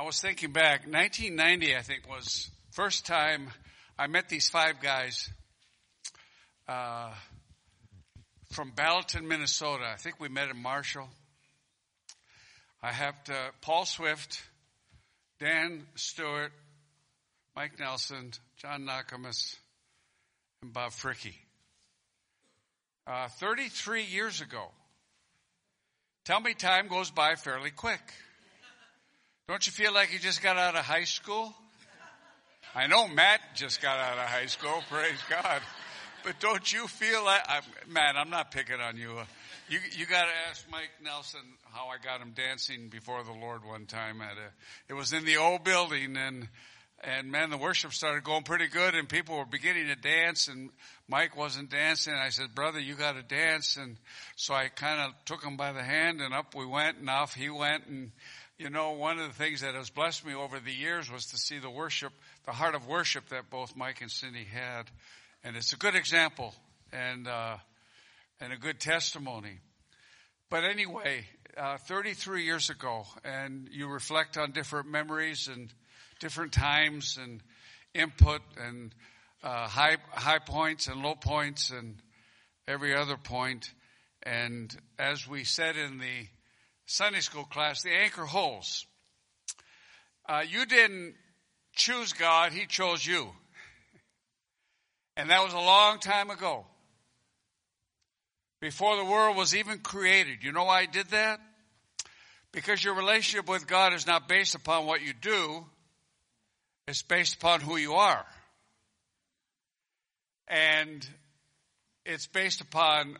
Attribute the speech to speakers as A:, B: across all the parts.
A: I was thinking back, 1990, I think, was first time I met these five guys uh, from Balaton, Minnesota. I think we met in Marshall. I have to, Paul Swift, Dan Stewart, Mike Nelson, John Nakamas, and Bob Fricke. Uh, 33 years ago. Tell me time goes by fairly quick. Don't you feel like you just got out of high school? I know Matt just got out of high school, praise God. But don't you feel like, I'm, Matt, I'm not picking on you. You, you got to ask Mike Nelson how I got him dancing before the Lord one time at a, it was in the old building and, and man, the worship started going pretty good and people were beginning to dance and Mike wasn't dancing. And I said, brother, you got to dance. And so I kind of took him by the hand and up we went and off he went. And you know, one of the things that has blessed me over the years was to see the worship, the heart of worship that both Mike and Cindy had. And it's a good example and, uh, and a good testimony. But anyway, uh, 33 years ago, and you reflect on different memories and different times and input and uh, high high points and low points and every other point. And as we said in the Sunday school class, the anchor holds. Uh, you didn't choose God, He chose you. And that was a long time ago. Before the world was even created. You know why I did that? Because your relationship with God is not based upon what you do, it's based upon who you are. And it's based upon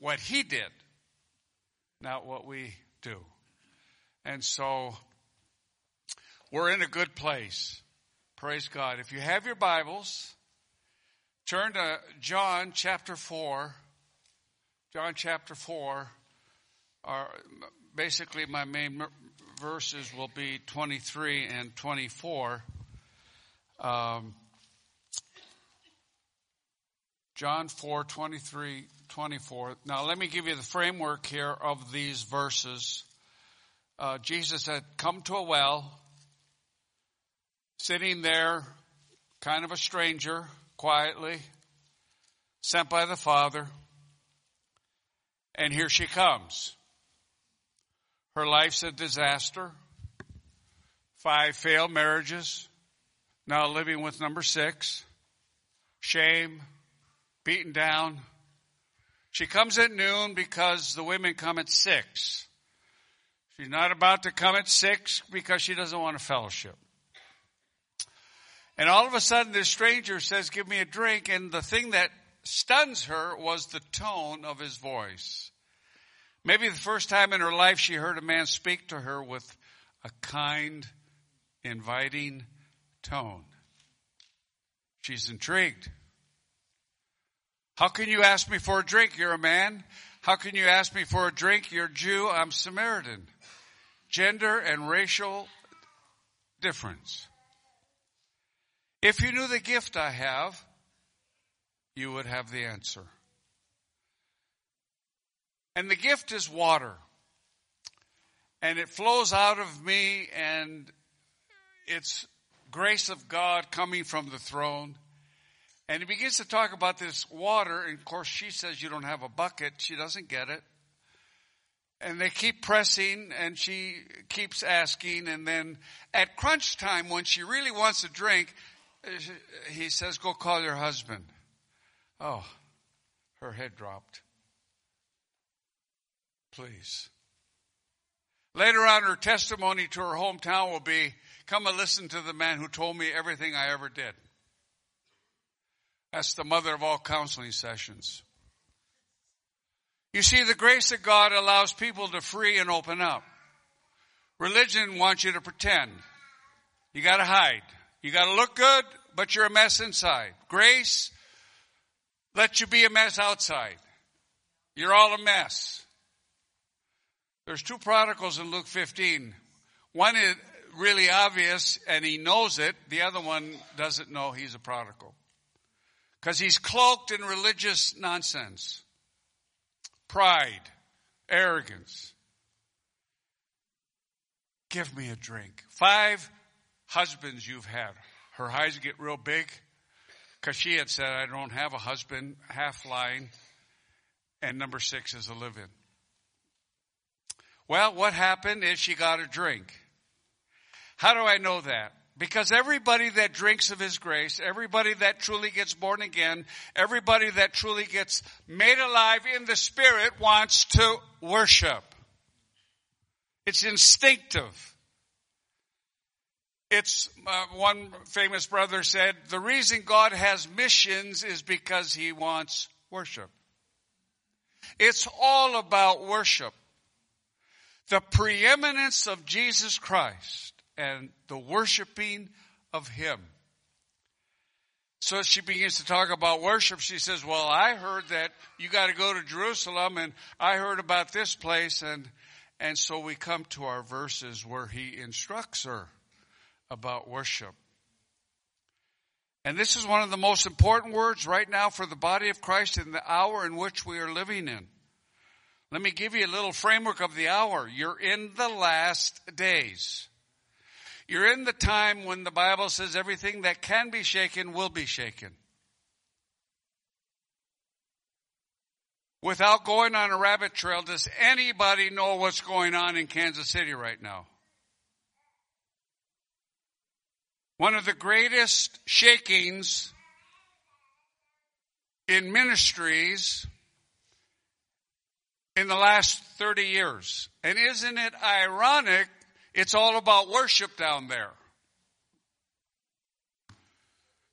A: what He did, not what we do. And so we're in a good place. Praise God. If you have your Bibles, turn to John chapter 4. John chapter 4 are basically my main verses will be 23 and 24. Um, John 4, 23, 24. Now let me give you the framework here of these verses. Uh, Jesus had come to a well, sitting there, kind of a stranger, quietly, sent by the Father. And here she comes. Her life's a disaster. Five failed marriages. Now living with number six. Shame. Beaten down she comes at noon because the women come at six. She's not about to come at six because she doesn't want a fellowship. And all of a sudden this stranger says, give me a drink. And the thing that stuns her was the tone of his voice. Maybe the first time in her life she heard a man speak to her with a kind, inviting tone. She's intrigued. How can you ask me for a drink? You're a man. How can you ask me for a drink? You're Jew. I'm Samaritan. Gender and racial difference. If you knew the gift I have, you would have the answer. And the gift is water. And it flows out of me and it's grace of God coming from the throne. And he begins to talk about this water. And of course, she says, You don't have a bucket. She doesn't get it. And they keep pressing and she keeps asking. And then at crunch time, when she really wants a drink, he says, Go call your husband. Oh, her head dropped. Please. Later on, her testimony to her hometown will be, Come and listen to the man who told me everything I ever did. That's the mother of all counseling sessions. You see, the grace of God allows people to free and open up. Religion wants you to pretend. You gotta hide. You gotta look good, but you're a mess inside. Grace lets you be a mess outside. You're all a mess. There's two prodigals in Luke 15. One is really obvious and he knows it. The other one doesn't know he's a prodigal. Because he's cloaked in religious nonsense, pride, arrogance. Give me a drink. Five husbands you've had. Her eyes get real big because she had said, I don't have a husband, half lying. And number six is a live in. Well, what happened is she got a drink. How do I know that? Because everybody that drinks of His grace, everybody that truly gets born again, everybody that truly gets made alive in the Spirit wants to worship. It's instinctive. It's, uh, one famous brother said, the reason God has missions is because He wants worship. It's all about worship. The preeminence of Jesus Christ and the worshiping of Him. So she begins to talk about worship. She says, well, I heard that you got to go to Jerusalem and I heard about this place. And, and so we come to our verses where he instructs her about worship. And this is one of the most important words right now for the body of Christ in the hour in which we are living in. Let me give you a little framework of the hour. You're in the last days. You're in the time when the Bible says everything that can be shaken will be shaken. Without going on a rabbit trail, does anybody know what's going on in Kansas City right now? One of the greatest shakings in ministries in the last 30 years. And isn't it ironic it's all about worship down there.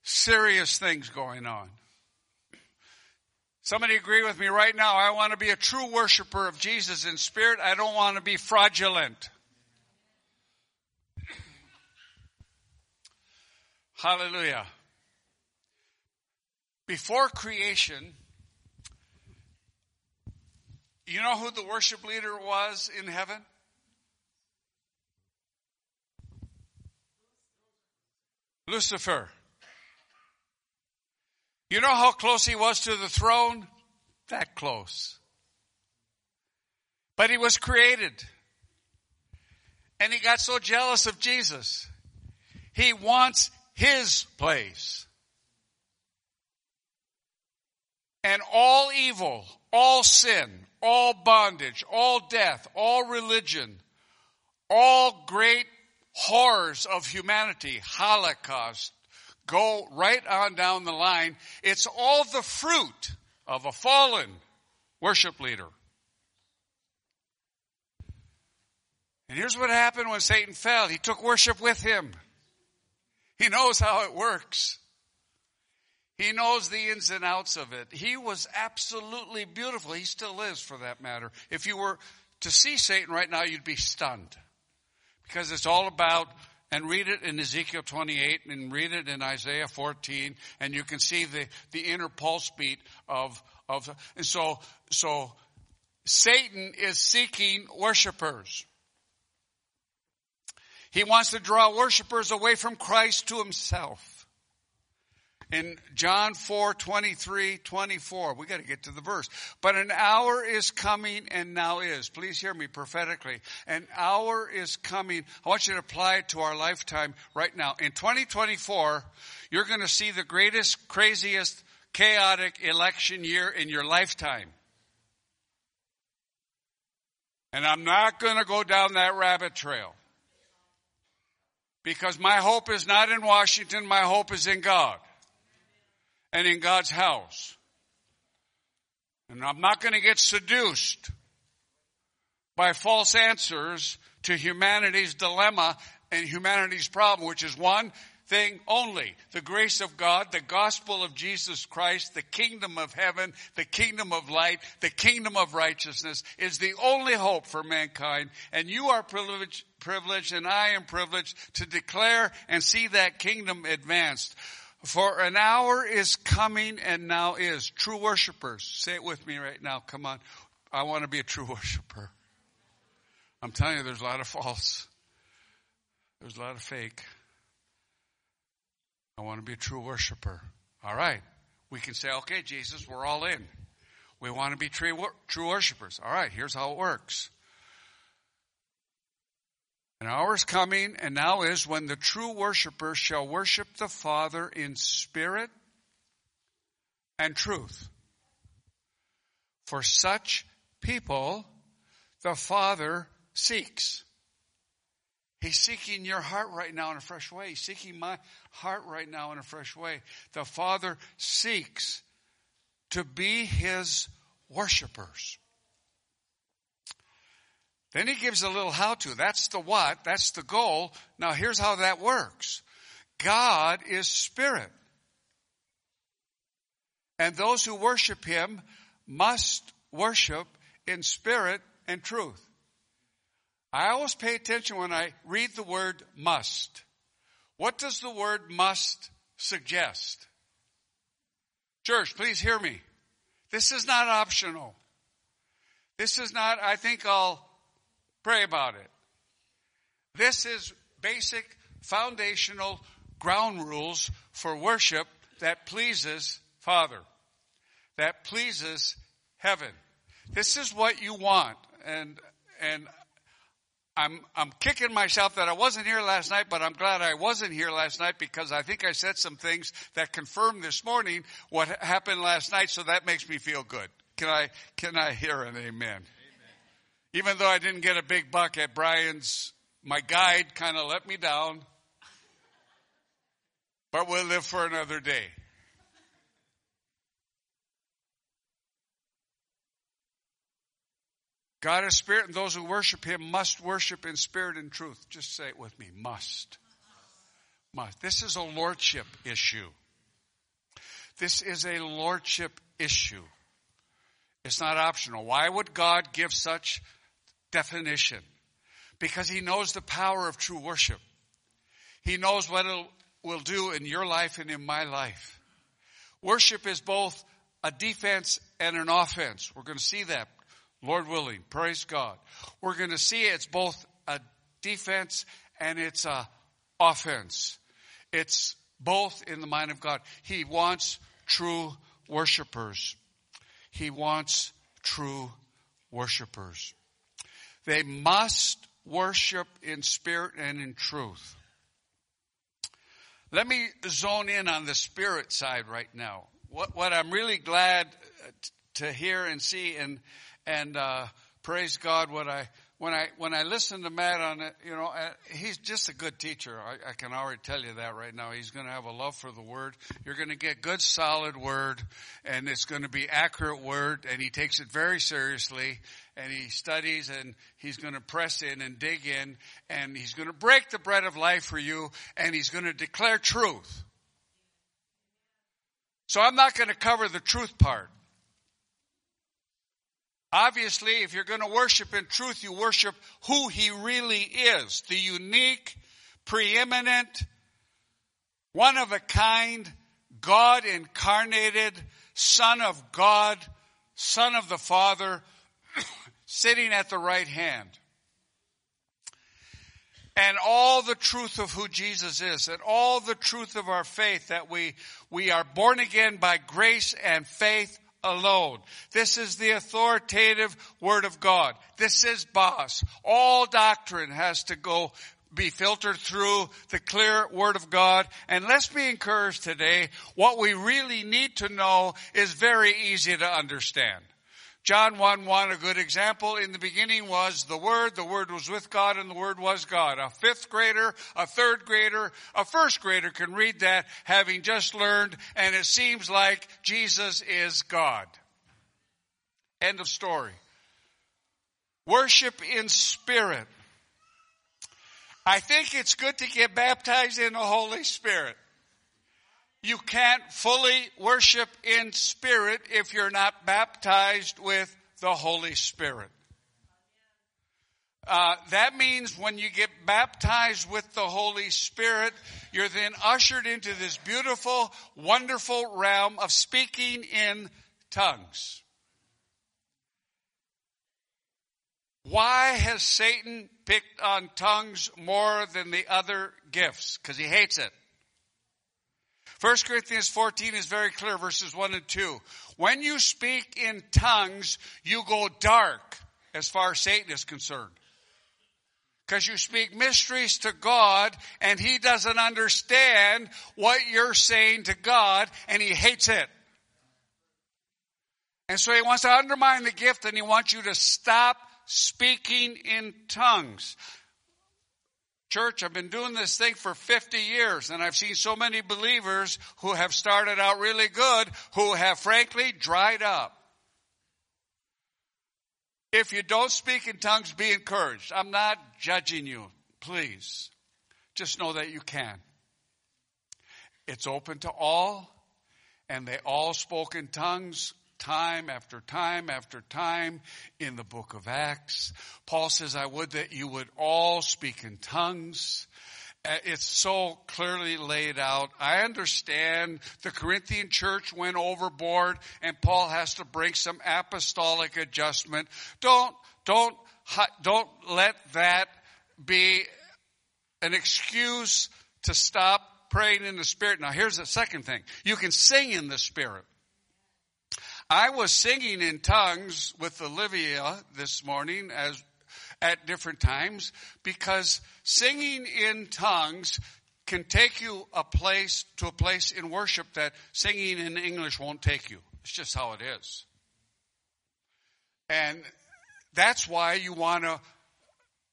A: Serious things going on. Somebody agree with me right now. I want to be a true worshiper of Jesus in spirit. I don't want to be fraudulent. Hallelujah. Before creation, you know who the worship leader was in heaven? Lucifer. You know how close he was to the throne? That close. But he was created. And he got so jealous of Jesus. He wants his place. And all evil, all sin, all bondage, all death, all religion, all great horrors of humanity, Holocaust, go right on down the line. It's all the fruit of a fallen worship leader. And here's what happened when Satan fell. He took worship with him. He knows how it works. He knows the ins and outs of it. He was absolutely beautiful. He still is for that matter. If you were to see Satan right now, you'd be stunned because it's all about and read it in Ezekiel 28 and read it in Isaiah 14 and you can see the, the inner pulse beat of, of, and so, so Satan is seeking worshipers. He wants to draw worshipers away from Christ to himself in John 4, 23, 24. We got to get to the verse. But an hour is coming and now is. Please hear me prophetically. An hour is coming. I want you to apply it to our lifetime right now. In 2024, you're going to see the greatest, craziest, chaotic election year in your lifetime. And I'm not going to go down that rabbit trail. Because my hope is not in Washington, my hope is in God and in God's house. And I'm not going to get seduced by false answers to humanity's dilemma and humanity's problem, which is one thing only. The grace of God, the gospel of Jesus Christ, the kingdom of heaven, the kingdom of light, the kingdom of righteousness is the only hope for mankind. And you are privileged, privileged and I am privileged to declare and see that kingdom advanced. For an hour is coming and now is. True worshipers. Say it with me right now. Come on. I want to be a true worshiper. I'm telling you, there's a lot of false. There's a lot of fake. I want to be a true worshiper. All right. We can say, okay, Jesus, we're all in. We want to be true, true worshipers. All right, here's how it works. An hour is coming, and now is when the true worshiper shall worship the Father in spirit and truth. For such people, the Father seeks. He's seeking your heart right now in a fresh way. He's seeking my heart right now in a fresh way. The Father seeks to be His worshipers. Then he gives a little how to. That's the what. That's the goal. Now here's how that works. God is spirit. And those who worship him must worship in spirit and truth. I always pay attention when I read the word must. What does the word must suggest? Church, please hear me. This is not optional. This is not, I think I'll Pray about it. This is basic foundational ground rules for worship that pleases Father, that pleases heaven. This is what you want. And, and I'm, I'm kicking myself that I wasn't here last night, but I'm glad I wasn't here last night because I think I said some things that confirmed this morning what happened last night, so that makes me feel good. Can I, can I hear an amen? Even though I didn't get a big buck at Brian's, my guide kind of let me down. But we'll live for another day. God is spirit, and those who worship him must worship in spirit and truth. Just say it with me. Must. Must. This is a lordship issue. This is a lordship issue. It's not optional. Why would God give such definition because he knows the power of true worship. He knows what it will do in your life and in my life. Worship is both a defense and an offense. We're going to see that, Lord willing. Praise God. We're going to see it's both a defense and it's a offense. It's both in the mind of God. He wants true worshipers. He wants true worshipers. They must worship in spirit and in truth. Let me zone in on the spirit side right now. What, what I'm really glad to hear and see and, and, uh, praise God, what I, when I when I listen to Matt on it, you know, uh, he's just a good teacher. I, I can already tell you that right now. He's going to have a love for the Word. You're going to get good, solid Word, and it's going to be accurate Word, and he takes it very seriously, and he studies, and he's going to press in and dig in, and he's going to break the bread of life for you, and he's going to declare truth. So I'm not going to cover the truth part. Obviously, if you're going to worship in truth, you worship who He really is. The unique, preeminent, one of a kind, God incarnated, Son of God, Son of the Father, sitting at the right hand. And all the truth of who Jesus is, and all the truth of our faith that we, we are born again by grace and faith alone. This is the authoritative word of God. This is boss. All doctrine has to go be filtered through the clear word of God. And let's be encouraged today. What we really need to know is very easy to understand. John 1 1, a good example. In the beginning was the Word, the Word was with God, and the Word was God. A fifth grader, a third grader, a first grader can read that having just learned, and it seems like Jesus is God. End of story. Worship in spirit. I think it's good to get baptized in the Holy Spirit. You can't fully worship in spirit if you're not baptized with the Holy Spirit. Uh, that means when you get baptized with the Holy Spirit, you're then ushered into this beautiful, wonderful realm of speaking in tongues. Why has Satan picked on tongues more than the other gifts? Because he hates it. 1 Corinthians 14 is very clear, verses 1 and 2. When you speak in tongues, you go dark as far as Satan is concerned. because you speak mysteries to God and he doesn't understand what you're saying to God and he hates it. And so he wants to undermine the gift and he wants you to stop speaking in tongues. Church, I've been doing this thing for 50 years and I've seen so many believers who have started out really good who have frankly dried up. If you don't speak in tongues, be encouraged. I'm not judging you, please. Just know that you can. It's open to all, and they all spoke in tongues time after time after time in the book of Acts. Paul says, I would that you would all speak in tongues. Uh, it's so clearly laid out. I understand the Corinthian church went overboard and Paul has to bring some apostolic adjustment. Don't, don't, don't let that be an excuse to stop praying in the Spirit. Now here's the second thing. You can sing in the Spirit. I was singing in tongues with Olivia this morning as at different times because singing in tongues can take you a place to a place in worship that singing in English won't take you. It's just how it is. And that's why you want to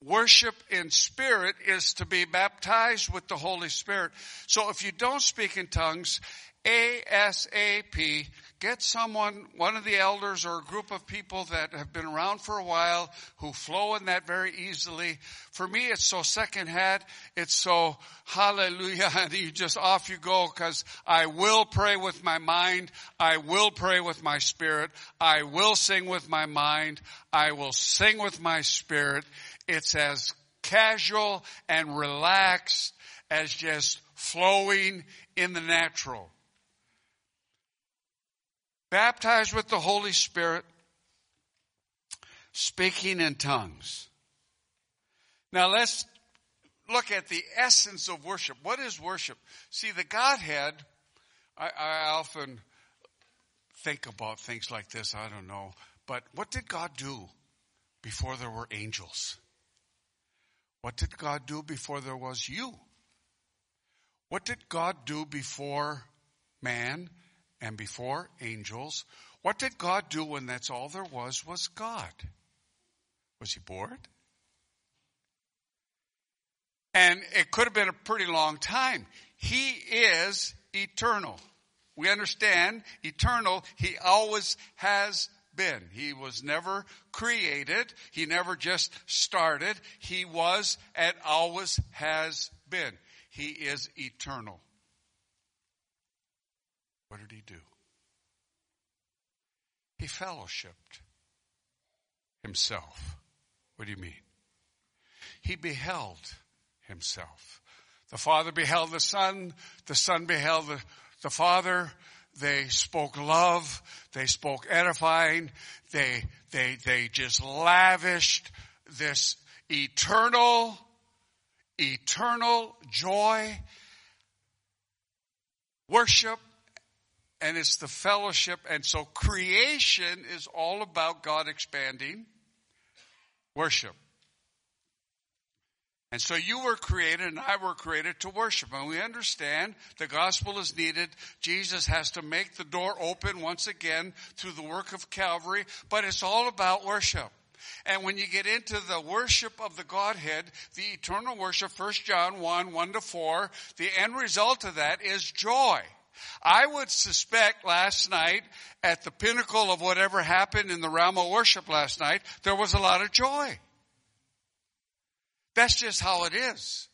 A: worship in spirit is to be baptized with the Holy Spirit. So if you don't speak in tongues, ASAP, get someone, one of the elders or a group of people that have been around for a while who flow in that very easily. For me, it's so second secondhand. It's so hallelujah. And you just off you go because I will pray with my mind. I will pray with my spirit. I will sing with my mind. I will sing with my spirit. It's as casual and relaxed as just flowing in the natural baptized with the Holy Spirit, speaking in tongues. Now let's look at the essence of worship. What is worship? See, the Godhead, I, I often think about things like this, I don't know, but what did God do before there were angels? What did God do before there was you? What did God do before man and before angels. What did God do when that's all there was was God? Was he bored? And it could have been a pretty long time. He is eternal. We understand eternal. He always has been. He was never created. He never just started. He was and always has been. He is eternal. What did he do? He fellowshipped himself. What do you mean? He beheld himself. The Father beheld the Son, the Son beheld the, the Father. They spoke love, they spoke edifying, they, they, they just lavished this eternal, eternal joy, worship, and it's the fellowship. And so creation is all about God expanding worship. And so you were created and I were created to worship. And we understand the gospel is needed. Jesus has to make the door open once again through the work of Calvary, but it's all about worship. And when you get into the worship of the Godhead, the eternal worship, 1 John 1, 1 to 4, the end result of that is joy. I would suspect last night at the pinnacle of whatever happened in the realm of worship last night, there was a lot of joy. That's just how it is.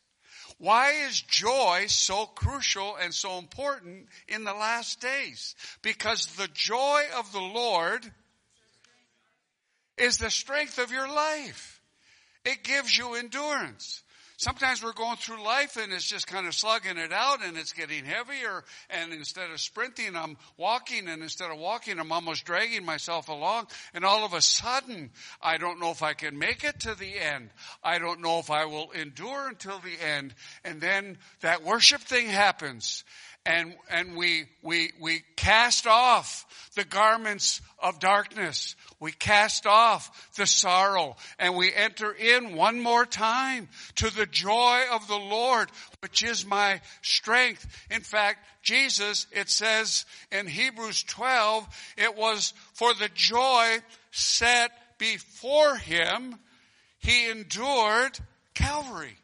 A: Why is joy so crucial and so important in the last days? Because the joy of the Lord is the strength of your life. It gives you endurance. Sometimes we're going through life and it's just kind of slugging it out and it's getting heavier. And instead of sprinting, I'm walking. And instead of walking, I'm almost dragging myself along. And all of a sudden, I don't know if I can make it to the end. I don't know if I will endure until the end. And then that worship thing happens. And, and we, we, we cast off the garments of darkness. We cast off the sorrow and we enter in one more time to the joy of the Lord, which is my strength. In fact, Jesus, it says in Hebrews 12, it was for the joy set before him, he endured Calvary.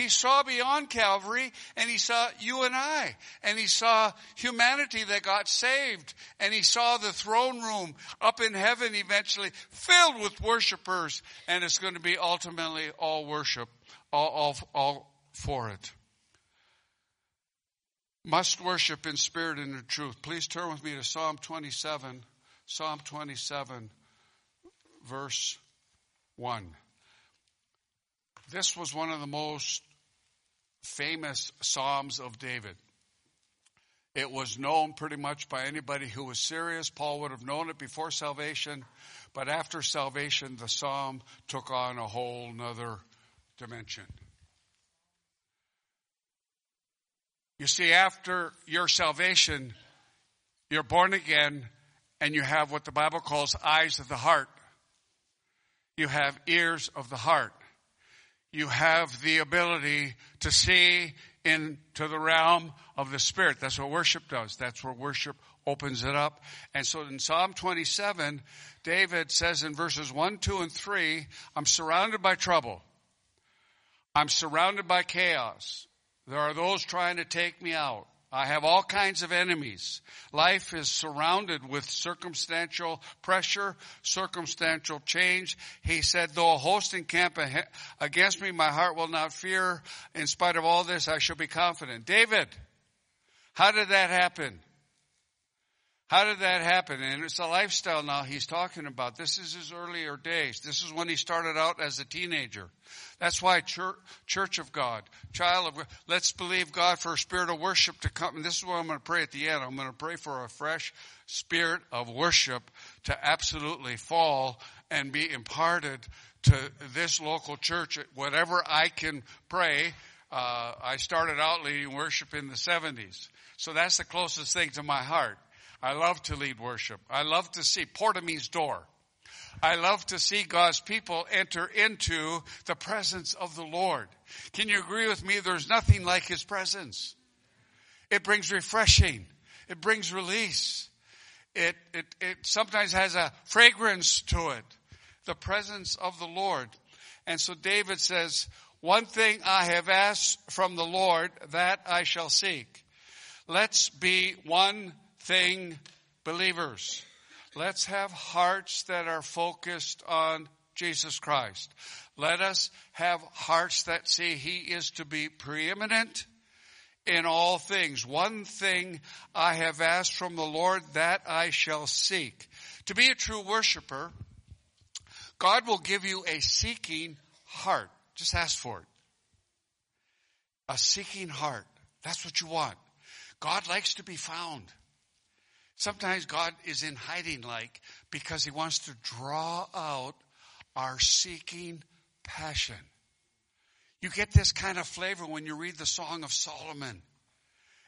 A: He saw beyond Calvary and he saw you and I and he saw humanity that got saved and he saw the throne room up in heaven eventually filled with worshipers and it's going to be ultimately all worship, all, all, all for it. Must worship in spirit and in truth. Please turn with me to Psalm 27, Psalm 27, verse 1. This was one of the most famous Psalms of David. It was known pretty much by anybody who was serious. Paul would have known it before salvation, but after salvation, the Psalm took on a whole nother dimension. You see, after your salvation, you're born again and you have what the Bible calls eyes of the heart. You have ears of the heart you have the ability to see into the realm of the Spirit. That's what worship does. That's where worship opens it up. And so in Psalm 27, David says in verses 1, 2, and 3, I'm surrounded by trouble. I'm surrounded by chaos. There are those trying to take me out. I have all kinds of enemies. Life is surrounded with circumstantial pressure, circumstantial change. He said, though a host encamp against me, my heart will not fear. In spite of all this, I shall be confident. David, how did that happen? How did that happen? And it's a lifestyle now he's talking about. This is his earlier days. This is when he started out as a teenager. That's why church, church of God, child of God, let's believe God for a spirit of worship to come. And this is what I'm going to pray at the end. I'm going to pray for a fresh spirit of worship to absolutely fall and be imparted to this local church. Whatever I can pray, uh, I started out leading worship in the 70s. So that's the closest thing to my heart. I love to lead worship. I love to see Portame's door. I love to see God's people enter into the presence of the Lord. Can you agree with me? There's nothing like His presence. It brings refreshing. It brings release. It, it, it sometimes has a fragrance to it. The presence of the Lord. And so David says, one thing I have asked from the Lord that I shall seek. Let's be one thing believers. Let's have hearts that are focused on Jesus Christ. Let us have hearts that see He is to be preeminent in all things. One thing I have asked from the Lord that I shall seek. To be a true worshiper, God will give you a seeking heart. Just ask for it. A seeking heart. That's what you want. God likes to be found. Sometimes God is in hiding like because he wants to draw out our seeking passion. You get this kind of flavor when you read the Song of Solomon.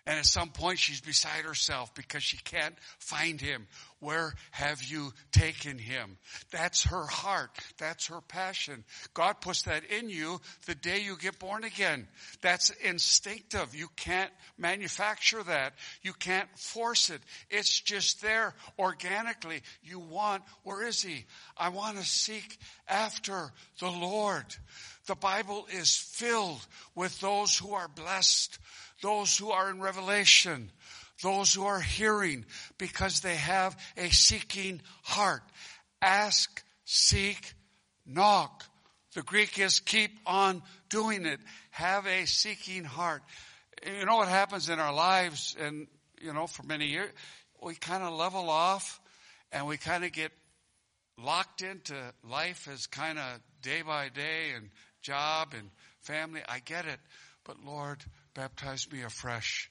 A: And at some point she's beside herself because she can't find him. Where have you taken him? That's her heart. That's her passion. God puts that in you the day you get born again. That's instinctive. You can't manufacture that. You can't force it. It's just there organically. You want, where is he? I want to seek after the Lord. The Bible is filled with those who are blessed those who are in revelation, those who are hearing because they have a seeking heart. Ask, seek, knock. The Greek is keep on doing it. Have a seeking heart. You know what happens in our lives and, you know, for many years, we kind of level off and we kind of get locked into life as kind of day by day and job and family. I get it. But Lord, Baptize me afresh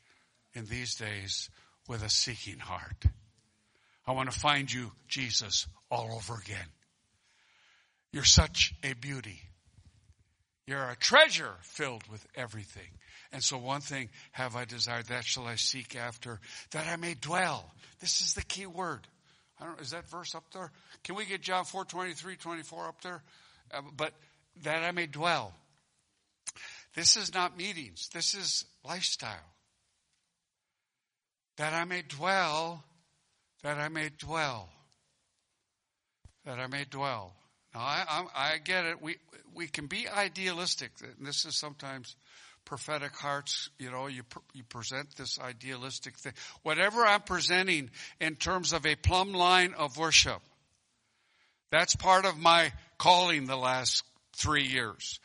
A: in these days with a seeking heart. I want to find you, Jesus, all over again. You're such a beauty. You're a treasure filled with everything. And so one thing have I desired, that shall I seek after, that I may dwell. This is the key word. I don't, is that verse up there? Can we get John 4, 23, 24 up there? Uh, but that I may dwell. This is not meetings. This is lifestyle. That I may dwell, that I may dwell, that I may dwell. Now I, I, I get it. We we can be idealistic. And this is sometimes prophetic hearts, you know, you, you present this idealistic thing. Whatever I'm presenting in terms of a plumb line of worship, that's part of my calling the last three years.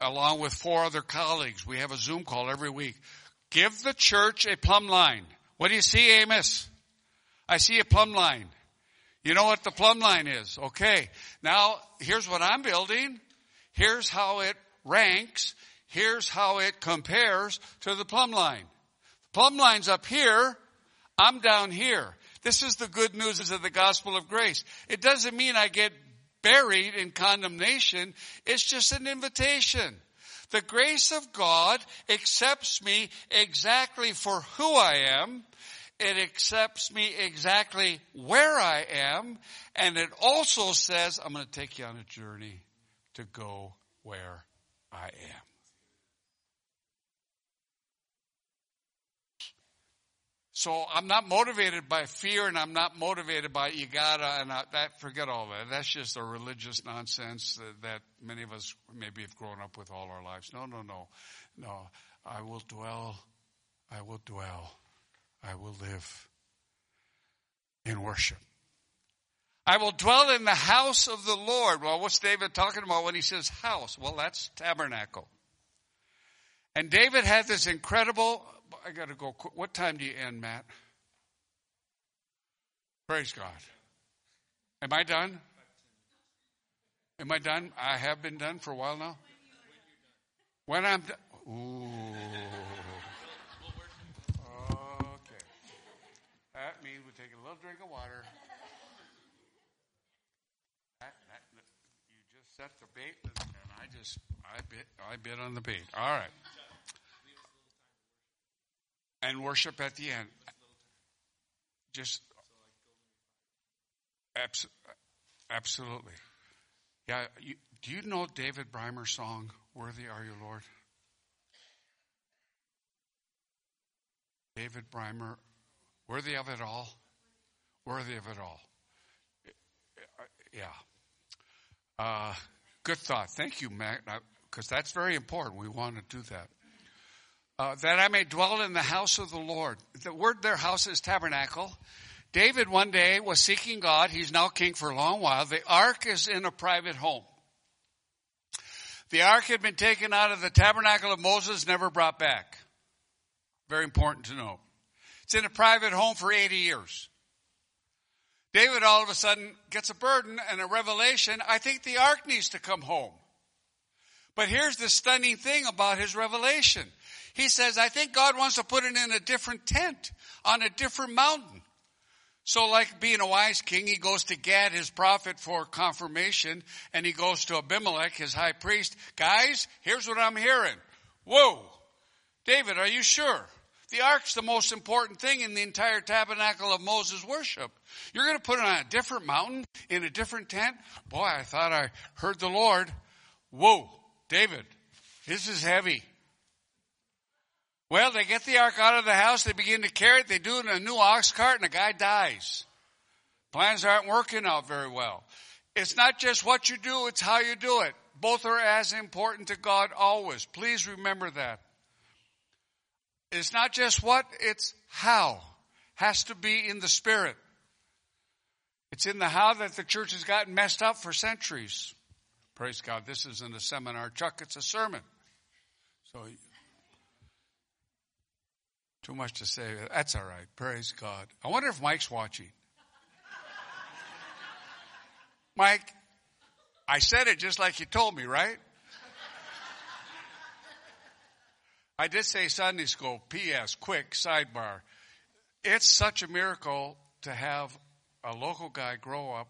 A: Along with four other colleagues, we have a Zoom call every week. Give the church a plumb line. What do you see, Amos? I see a plumb line. You know what the plumb line is. Okay. Now, here's what I'm building. Here's how it ranks. Here's how it compares to the plumb line. The plumb line's up here. I'm down here. This is the good news of the gospel of grace. It doesn't mean I get buried in condemnation. It's just an invitation. The grace of God accepts me exactly for who I am. It accepts me exactly where I am. And it also says, I'm going to take you on a journey to go where I am. So I'm not motivated by fear and I'm not motivated by you gotta and I, that, forget all that. That's just a religious nonsense that, that many of us maybe have grown up with all our lives. No, no, no. No. I will dwell, I will dwell, I will live in worship. I will dwell in the house of the Lord. Well, what's David talking about when he says house? Well, that's tabernacle. And David had this incredible, I gotta go, what time do you end, Matt? Praise God. Am I done? Am I done? I have been done for a while now. When I'm done. Ooh. Okay. That means we take a little drink of water. You just set the bait, and I just I bit I bit on the bait. All right, and worship at the end. Just abs- absolutely, yeah. You, do you know David Brymer's song "Worthy Are You, Lord"? David Brymer, worthy of it all, worthy of it all. Yeah. Uh, good thought. Thank you, Matt, because that's very important. We want to do that. Uh, that I may dwell in the house of the Lord. The word their house is tabernacle. David one day was seeking God. He's now king for a long while. The ark is in a private home. The ark had been taken out of the tabernacle of Moses, never brought back. Very important to know. It's in a private home for 80 years. David all of a sudden gets a burden and a revelation. I think the ark needs to come home. But here's the stunning thing about his revelation. He says, I think God wants to put it in a different tent on a different mountain. So like being a wise king, he goes to Gad, his prophet, for confirmation, and he goes to Abimelech, his high priest. Guys, here's what I'm hearing. Whoa! David, are you sure? The ark's the most important thing in the entire tabernacle of Moses' worship. You're going to put it on a different mountain in a different tent? Boy, I thought I heard the Lord. Whoa, David, this is heavy. Well, they get the ark out of the house, they begin to carry it, they do it in a new ox cart, and the guy dies. Plans aren't working out very well. It's not just what you do, it's how you do it. Both are as important to God always. Please remember that. It's not just what, it's how. Has to be in the spirit. It's in the how that the church has gotten messed up for centuries. Praise God. This isn't a seminar, Chuck, it's a sermon. So, too much to say. That's all right. Praise God. I wonder if Mike's watching. Mike, I said it just like you told me, right? I did say Sunday school. P.S. Quick sidebar. It's such a miracle to have a local guy grow up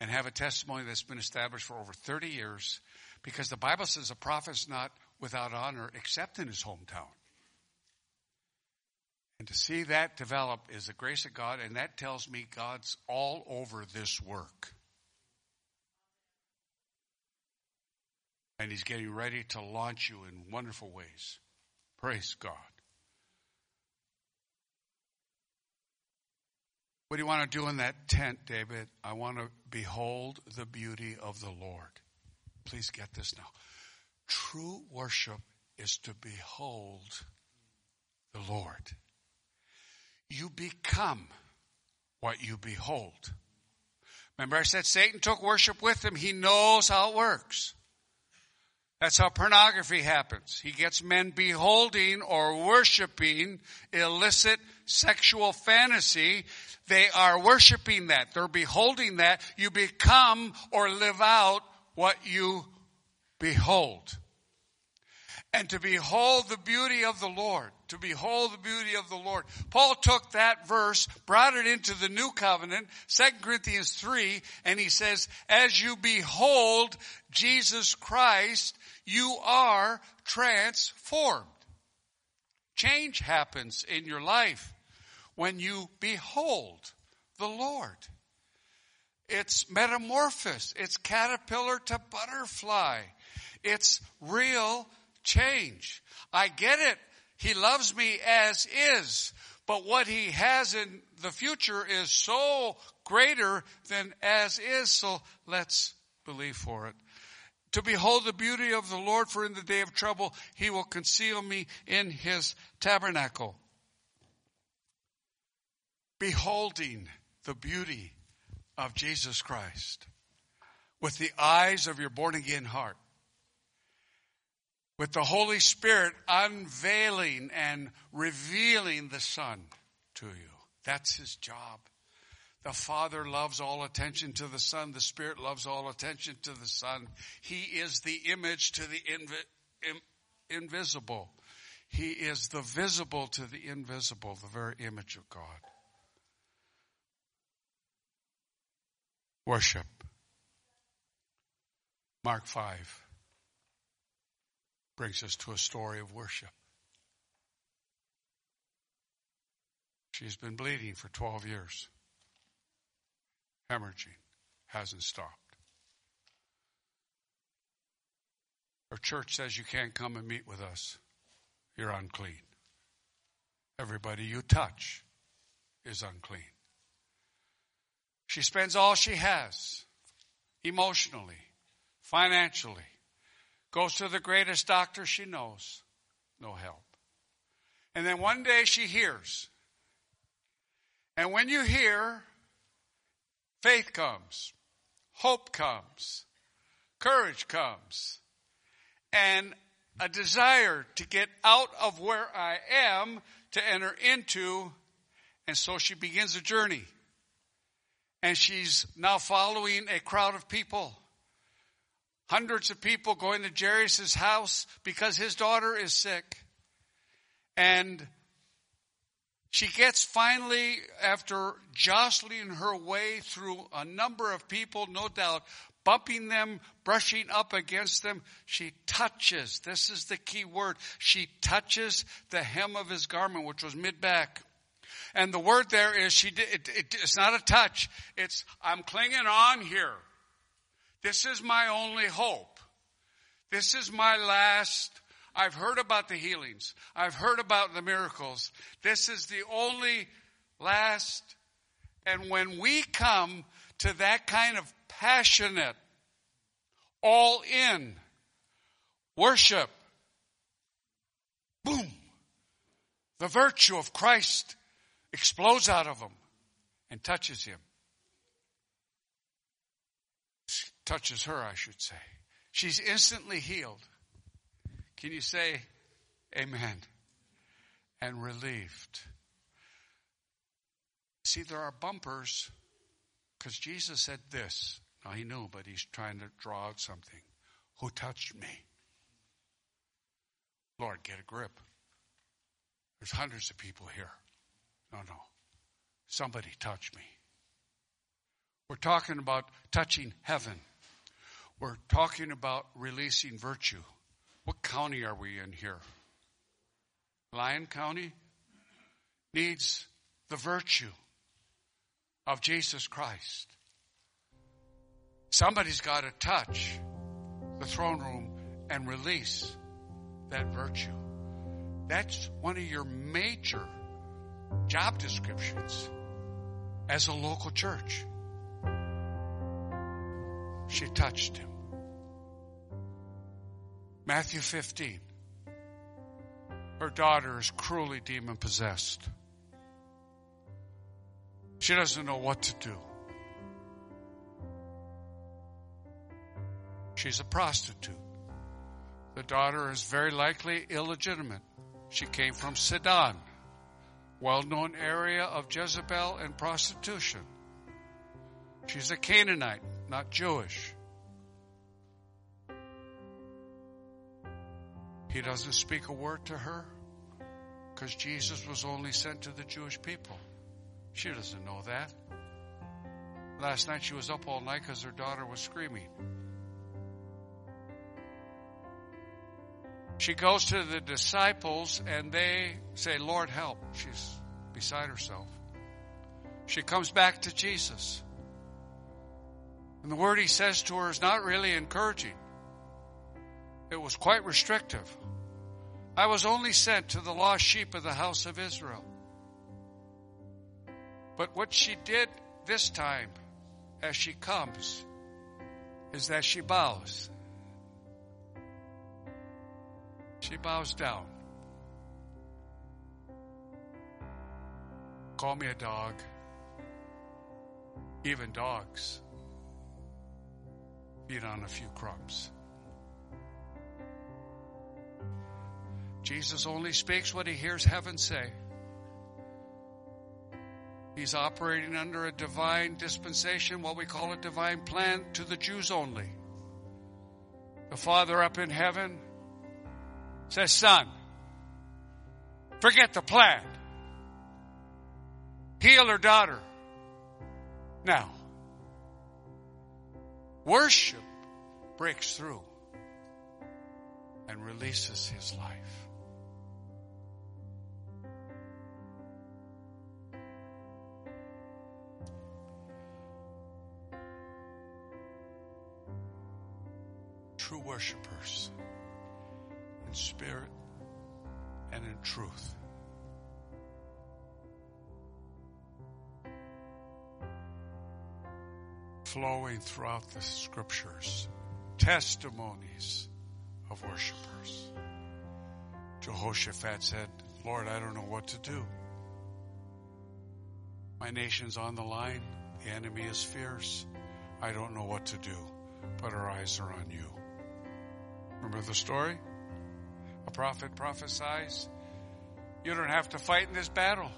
A: and have a testimony that's been established for over 30 years Because the Bible says a prophet's not without honor except in his hometown. And to see that develop is the grace of God, and that tells me God's all over this work. And He's getting ready to launch you in wonderful ways. Praise God. What do you want to do in that tent, David? I want to behold the beauty of the Lord. Please get this now. True worship is to behold the Lord. You become what you behold. Remember I said Satan took worship with him. He knows how it works. That's how pornography happens. He gets men beholding or worshiping illicit sexual fantasy. They are worshiping that. They're beholding that. You become or live out what you behold. And to behold the beauty of the Lord. To behold the beauty of the Lord. Paul took that verse, brought it into the new covenant, 2 Corinthians 3, and he says, as you behold Jesus Christ, you are transformed. Change happens in your life when you behold the Lord. It's metamorphosis. It's caterpillar to butterfly. It's real change. I get it. He loves me as is. But what he has in the future is so greater than as is. So let's believe for it. To behold the beauty of the Lord, for in the day of trouble he will conceal me in his tabernacle. Beholding the beauty of Jesus Christ with the eyes of your born again heart with the Holy Spirit unveiling and revealing the Son to you. That's his job. The Father loves all attention to the Son. The Spirit loves all attention to the Son. He is the image to the invi- in- invisible. He is the visible to the invisible, the very image of God. Worship. Mark 5 brings us to a story of worship. She's been bleeding for 12 years. Hemorrhaging hasn't stopped. Her church says you can't come and meet with us. You're unclean. Everybody you touch is unclean. She spends all she has emotionally, financially, Goes to the greatest doctor she knows. No help. And then one day she hears. And when you hear, faith comes, hope comes, courage comes, and a desire to get out of where I am to enter into. And so she begins a journey. And she's now following a crowd of people Hundreds of people going to Jairus' house because his daughter is sick. And she gets finally, after jostling her way through a number of people, no doubt, bumping them, brushing up against them, she touches, this is the key word, she touches the hem of his garment, which was mid-back. And the word there is she did, it, it, it's not a touch. It's, I'm clinging on here. This is my only hope. This is my last. I've heard about the healings. I've heard about the miracles. This is the only last. And when we come to that kind of passionate, all in worship, boom, the virtue of Christ explodes out of him and touches him touches her, I should say. She's instantly healed. Can you say amen? And relieved. See, there are bumpers because Jesus said this. Now he knew, but he's trying to draw out something. Who touched me? Lord, get a grip. There's hundreds of people here. No, no. Somebody touched me. We're talking about touching heaven. We're talking about releasing virtue. What county are we in here? Lyon County needs the virtue of Jesus Christ. Somebody's got to touch the throne room and release that virtue. That's one of your major job descriptions as a local church. She touched him. Matthew 15. Her daughter is cruelly demon possessed. She doesn't know what to do. She's a prostitute. The daughter is very likely illegitimate. She came from Sidon, well known area of Jezebel and prostitution. She's a Canaanite, not Jewish. He doesn't speak a word to her because Jesus was only sent to the Jewish people. She doesn't know that. Last night she was up all night because her daughter was screaming. She goes to the disciples and they say, Lord, help. She's beside herself. She comes back to Jesus. And the word he says to her is not really encouraging. It was quite restrictive. I was only sent to the lost sheep of the house of Israel. But what she did this time as she comes is that she bows. She bows down. Call me a dog. Even dogs feed on a few crumbs. Jesus only speaks what he hears heaven say. He's operating under a divine dispensation, what we call a divine plan to the Jews only. The Father up in heaven says, Son, forget the plan. Heal her daughter. Now, worship breaks through and releases his life. True worshipers in spirit and in truth. Flowing throughout the scriptures, testimonies of worshipers. Jehoshaphat said, Lord, I don't know what to do. My nation's on the line. The enemy is fierce. I don't know what to do, but our eyes are on you. Remember the story? A prophet prophesies, You don't have to fight in this battle.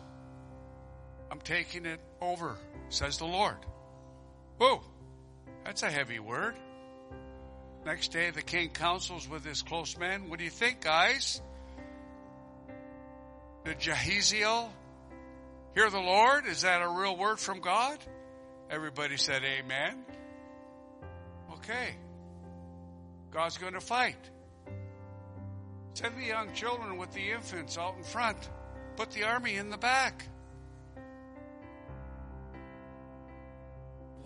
A: I'm taking it over, says the Lord. Whoa, that's a heavy word. Next day, the king counsels with his close men. What do you think, guys? Did Jahaziel hear the Lord? Is that a real word from God? Everybody said, Amen. Okay. God's going to fight. Send the young children with the infants out in front. Put the army in the back.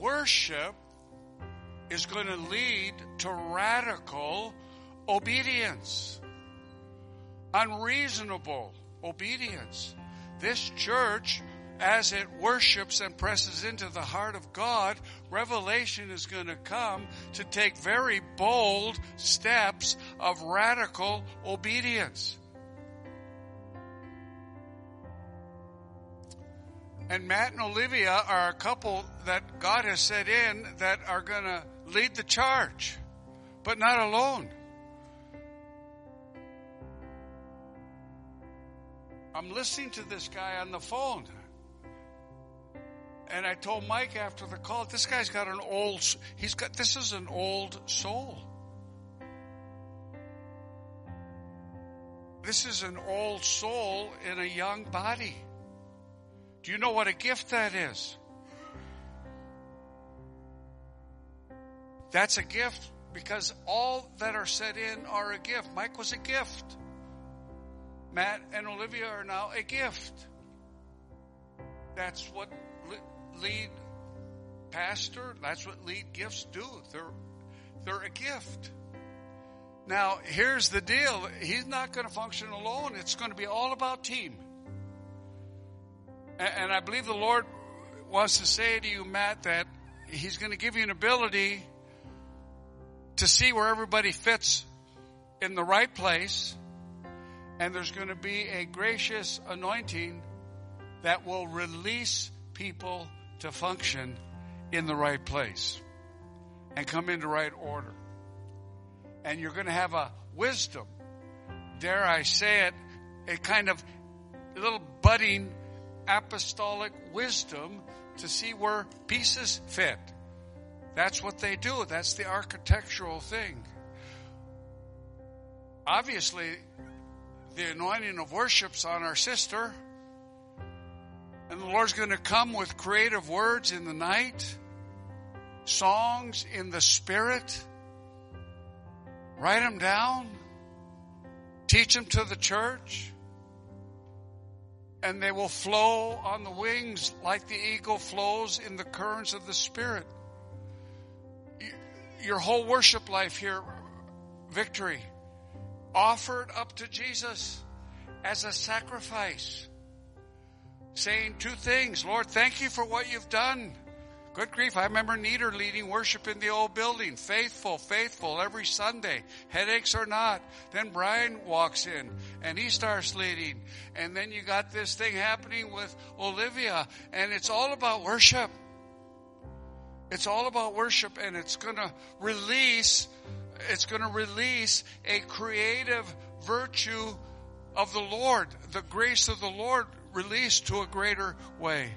A: Worship is going to lead to radical obedience, unreasonable obedience. This church as it worships and presses into the heart of God, revelation is going to come to take very bold steps of radical obedience. And Matt and Olivia are a couple that God has set in that are going to lead the charge, but not alone. I'm listening to this guy on the phone. And I told Mike after the call, this guy's got an old, he's got, this is an old soul. This is an old soul in a young body. Do you know what a gift that is? That's a gift because all that are set in are a gift. Mike was a gift. Matt and Olivia are now a gift. That's what lead pastor, that's what lead gifts do. They're, they're a gift. Now, here's the deal. He's not going to function alone. It's going to be all about team. And, I believe the Lord wants to say to you, Matt, that He's going to give you an ability to see where everybody fits in the right place. And there's going to be a gracious anointing that will release people to function in the right place and come into right order. And you're going to have a wisdom, dare I say it, a kind of little budding apostolic wisdom to see where pieces fit. That's what they do. That's the architectural thing. Obviously, the anointing of worship's on our sister. And the Lord's going to come with creative words in the night, songs in the spirit. Write them down, teach them to the church, and they will flow on the wings like the eagle flows in the currents of the spirit. Your whole worship life here, victory, offered up to Jesus as a sacrifice saying two things. Lord, thank you for what you've done. Good grief. I remember Nieder leading worship in the old building. Faithful, faithful every Sunday. Headaches or not. Then Brian walks in and he starts leading. And then you got this thing happening with Olivia and it's all about worship. It's all about worship and it's going to release, it's going to release a creative virtue of the Lord, the grace of the Lord released to a greater way.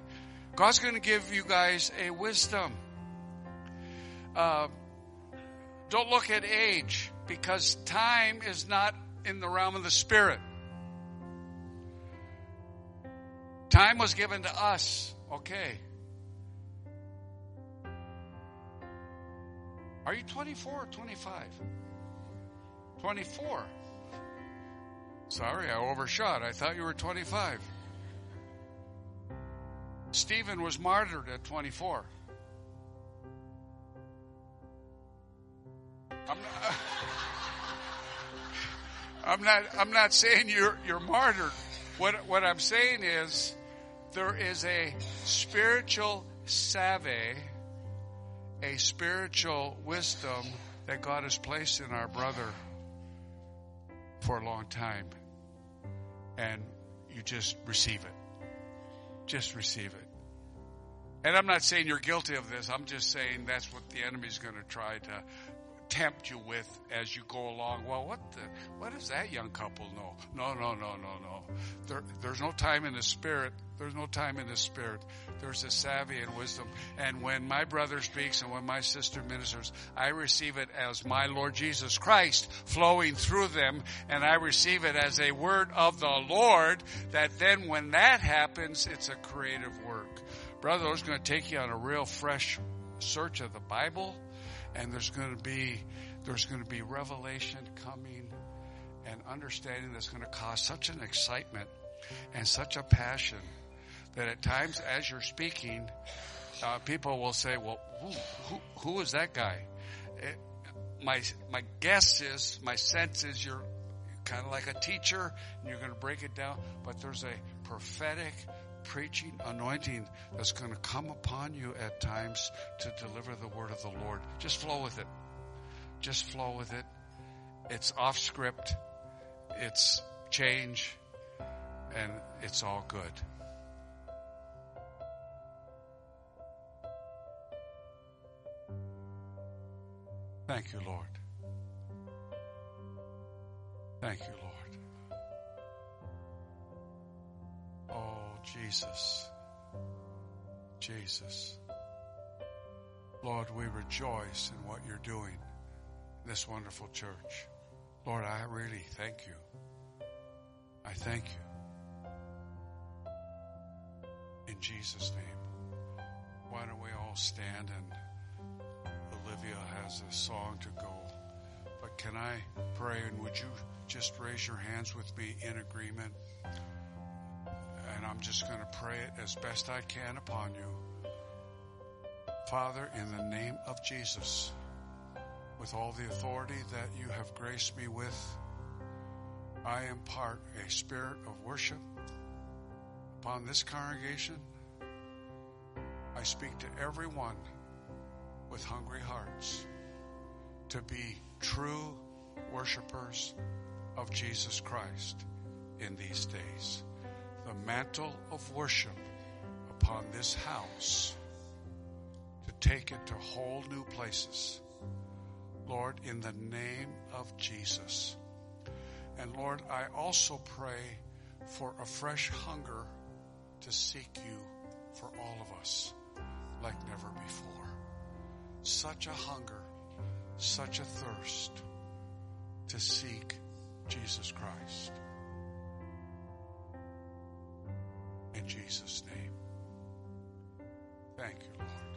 A: God's going to give you guys a wisdom. Uh, don't look at age because time is not in the realm of the spirit. Time was given to us. Okay. Are you 24 or 25? 24. Sorry, I overshot. I thought you were 25. Stephen was martyred at 24. I'm not, I'm not, I'm not saying you're, you're martyred. What, what I'm saying is there is a spiritual savvy, a spiritual wisdom that God has placed in our brother for a long time. And you just receive it. Just receive it. And I'm not saying you're guilty of this. I'm just saying that's what the enemy's going to try to tempt you with as you go along. Well, what the, what does that young couple know? No, no, no, no, no. There, there's no time in the spirit. There's no time in the spirit. There's a savvy and wisdom. And when my brother speaks and when my sister ministers, I receive it as my Lord Jesus Christ flowing through them. And I receive it as a word of the Lord that then when that happens, it's a creative work. Brother, it's going to take you on a real fresh search of the Bible, and there's going to be there's going to be revelation coming and understanding that's going to cause such an excitement and such a passion that at times as you're speaking, uh, people will say, "Well, who, who, who is that guy?" It, my my guess is, my sense is, you're kind of like a teacher, and you're going to break it down. But there's a prophetic preaching anointing that's going to come upon you at times to deliver the word of the Lord. Just flow with it. Just flow with it. It's off script. It's change and it's all good. Thank you, Lord. Thank you, Lord. Oh, Jesus. Jesus. Lord, we rejoice in what you're doing in this wonderful church. Lord, I really thank you. I thank you. In Jesus' name. Why don't we all stand and Olivia has a song to go. But can I pray? And would you just raise your hands with me in agreement? And I'm just going to pray it as best I can upon you. Father, in the name of Jesus, with all the authority that you have graced me with, I impart a spirit of worship upon this congregation. I speak to everyone with hungry hearts to be true worshipers of Jesus Christ in these days. The mantle of worship upon this house to take it to whole new places. Lord, in the name of Jesus. And Lord, I also pray for a fresh hunger to seek you for all of us like never before. Such a hunger, such a thirst to seek Jesus Christ. In Jesus' name. Thank you, Lord.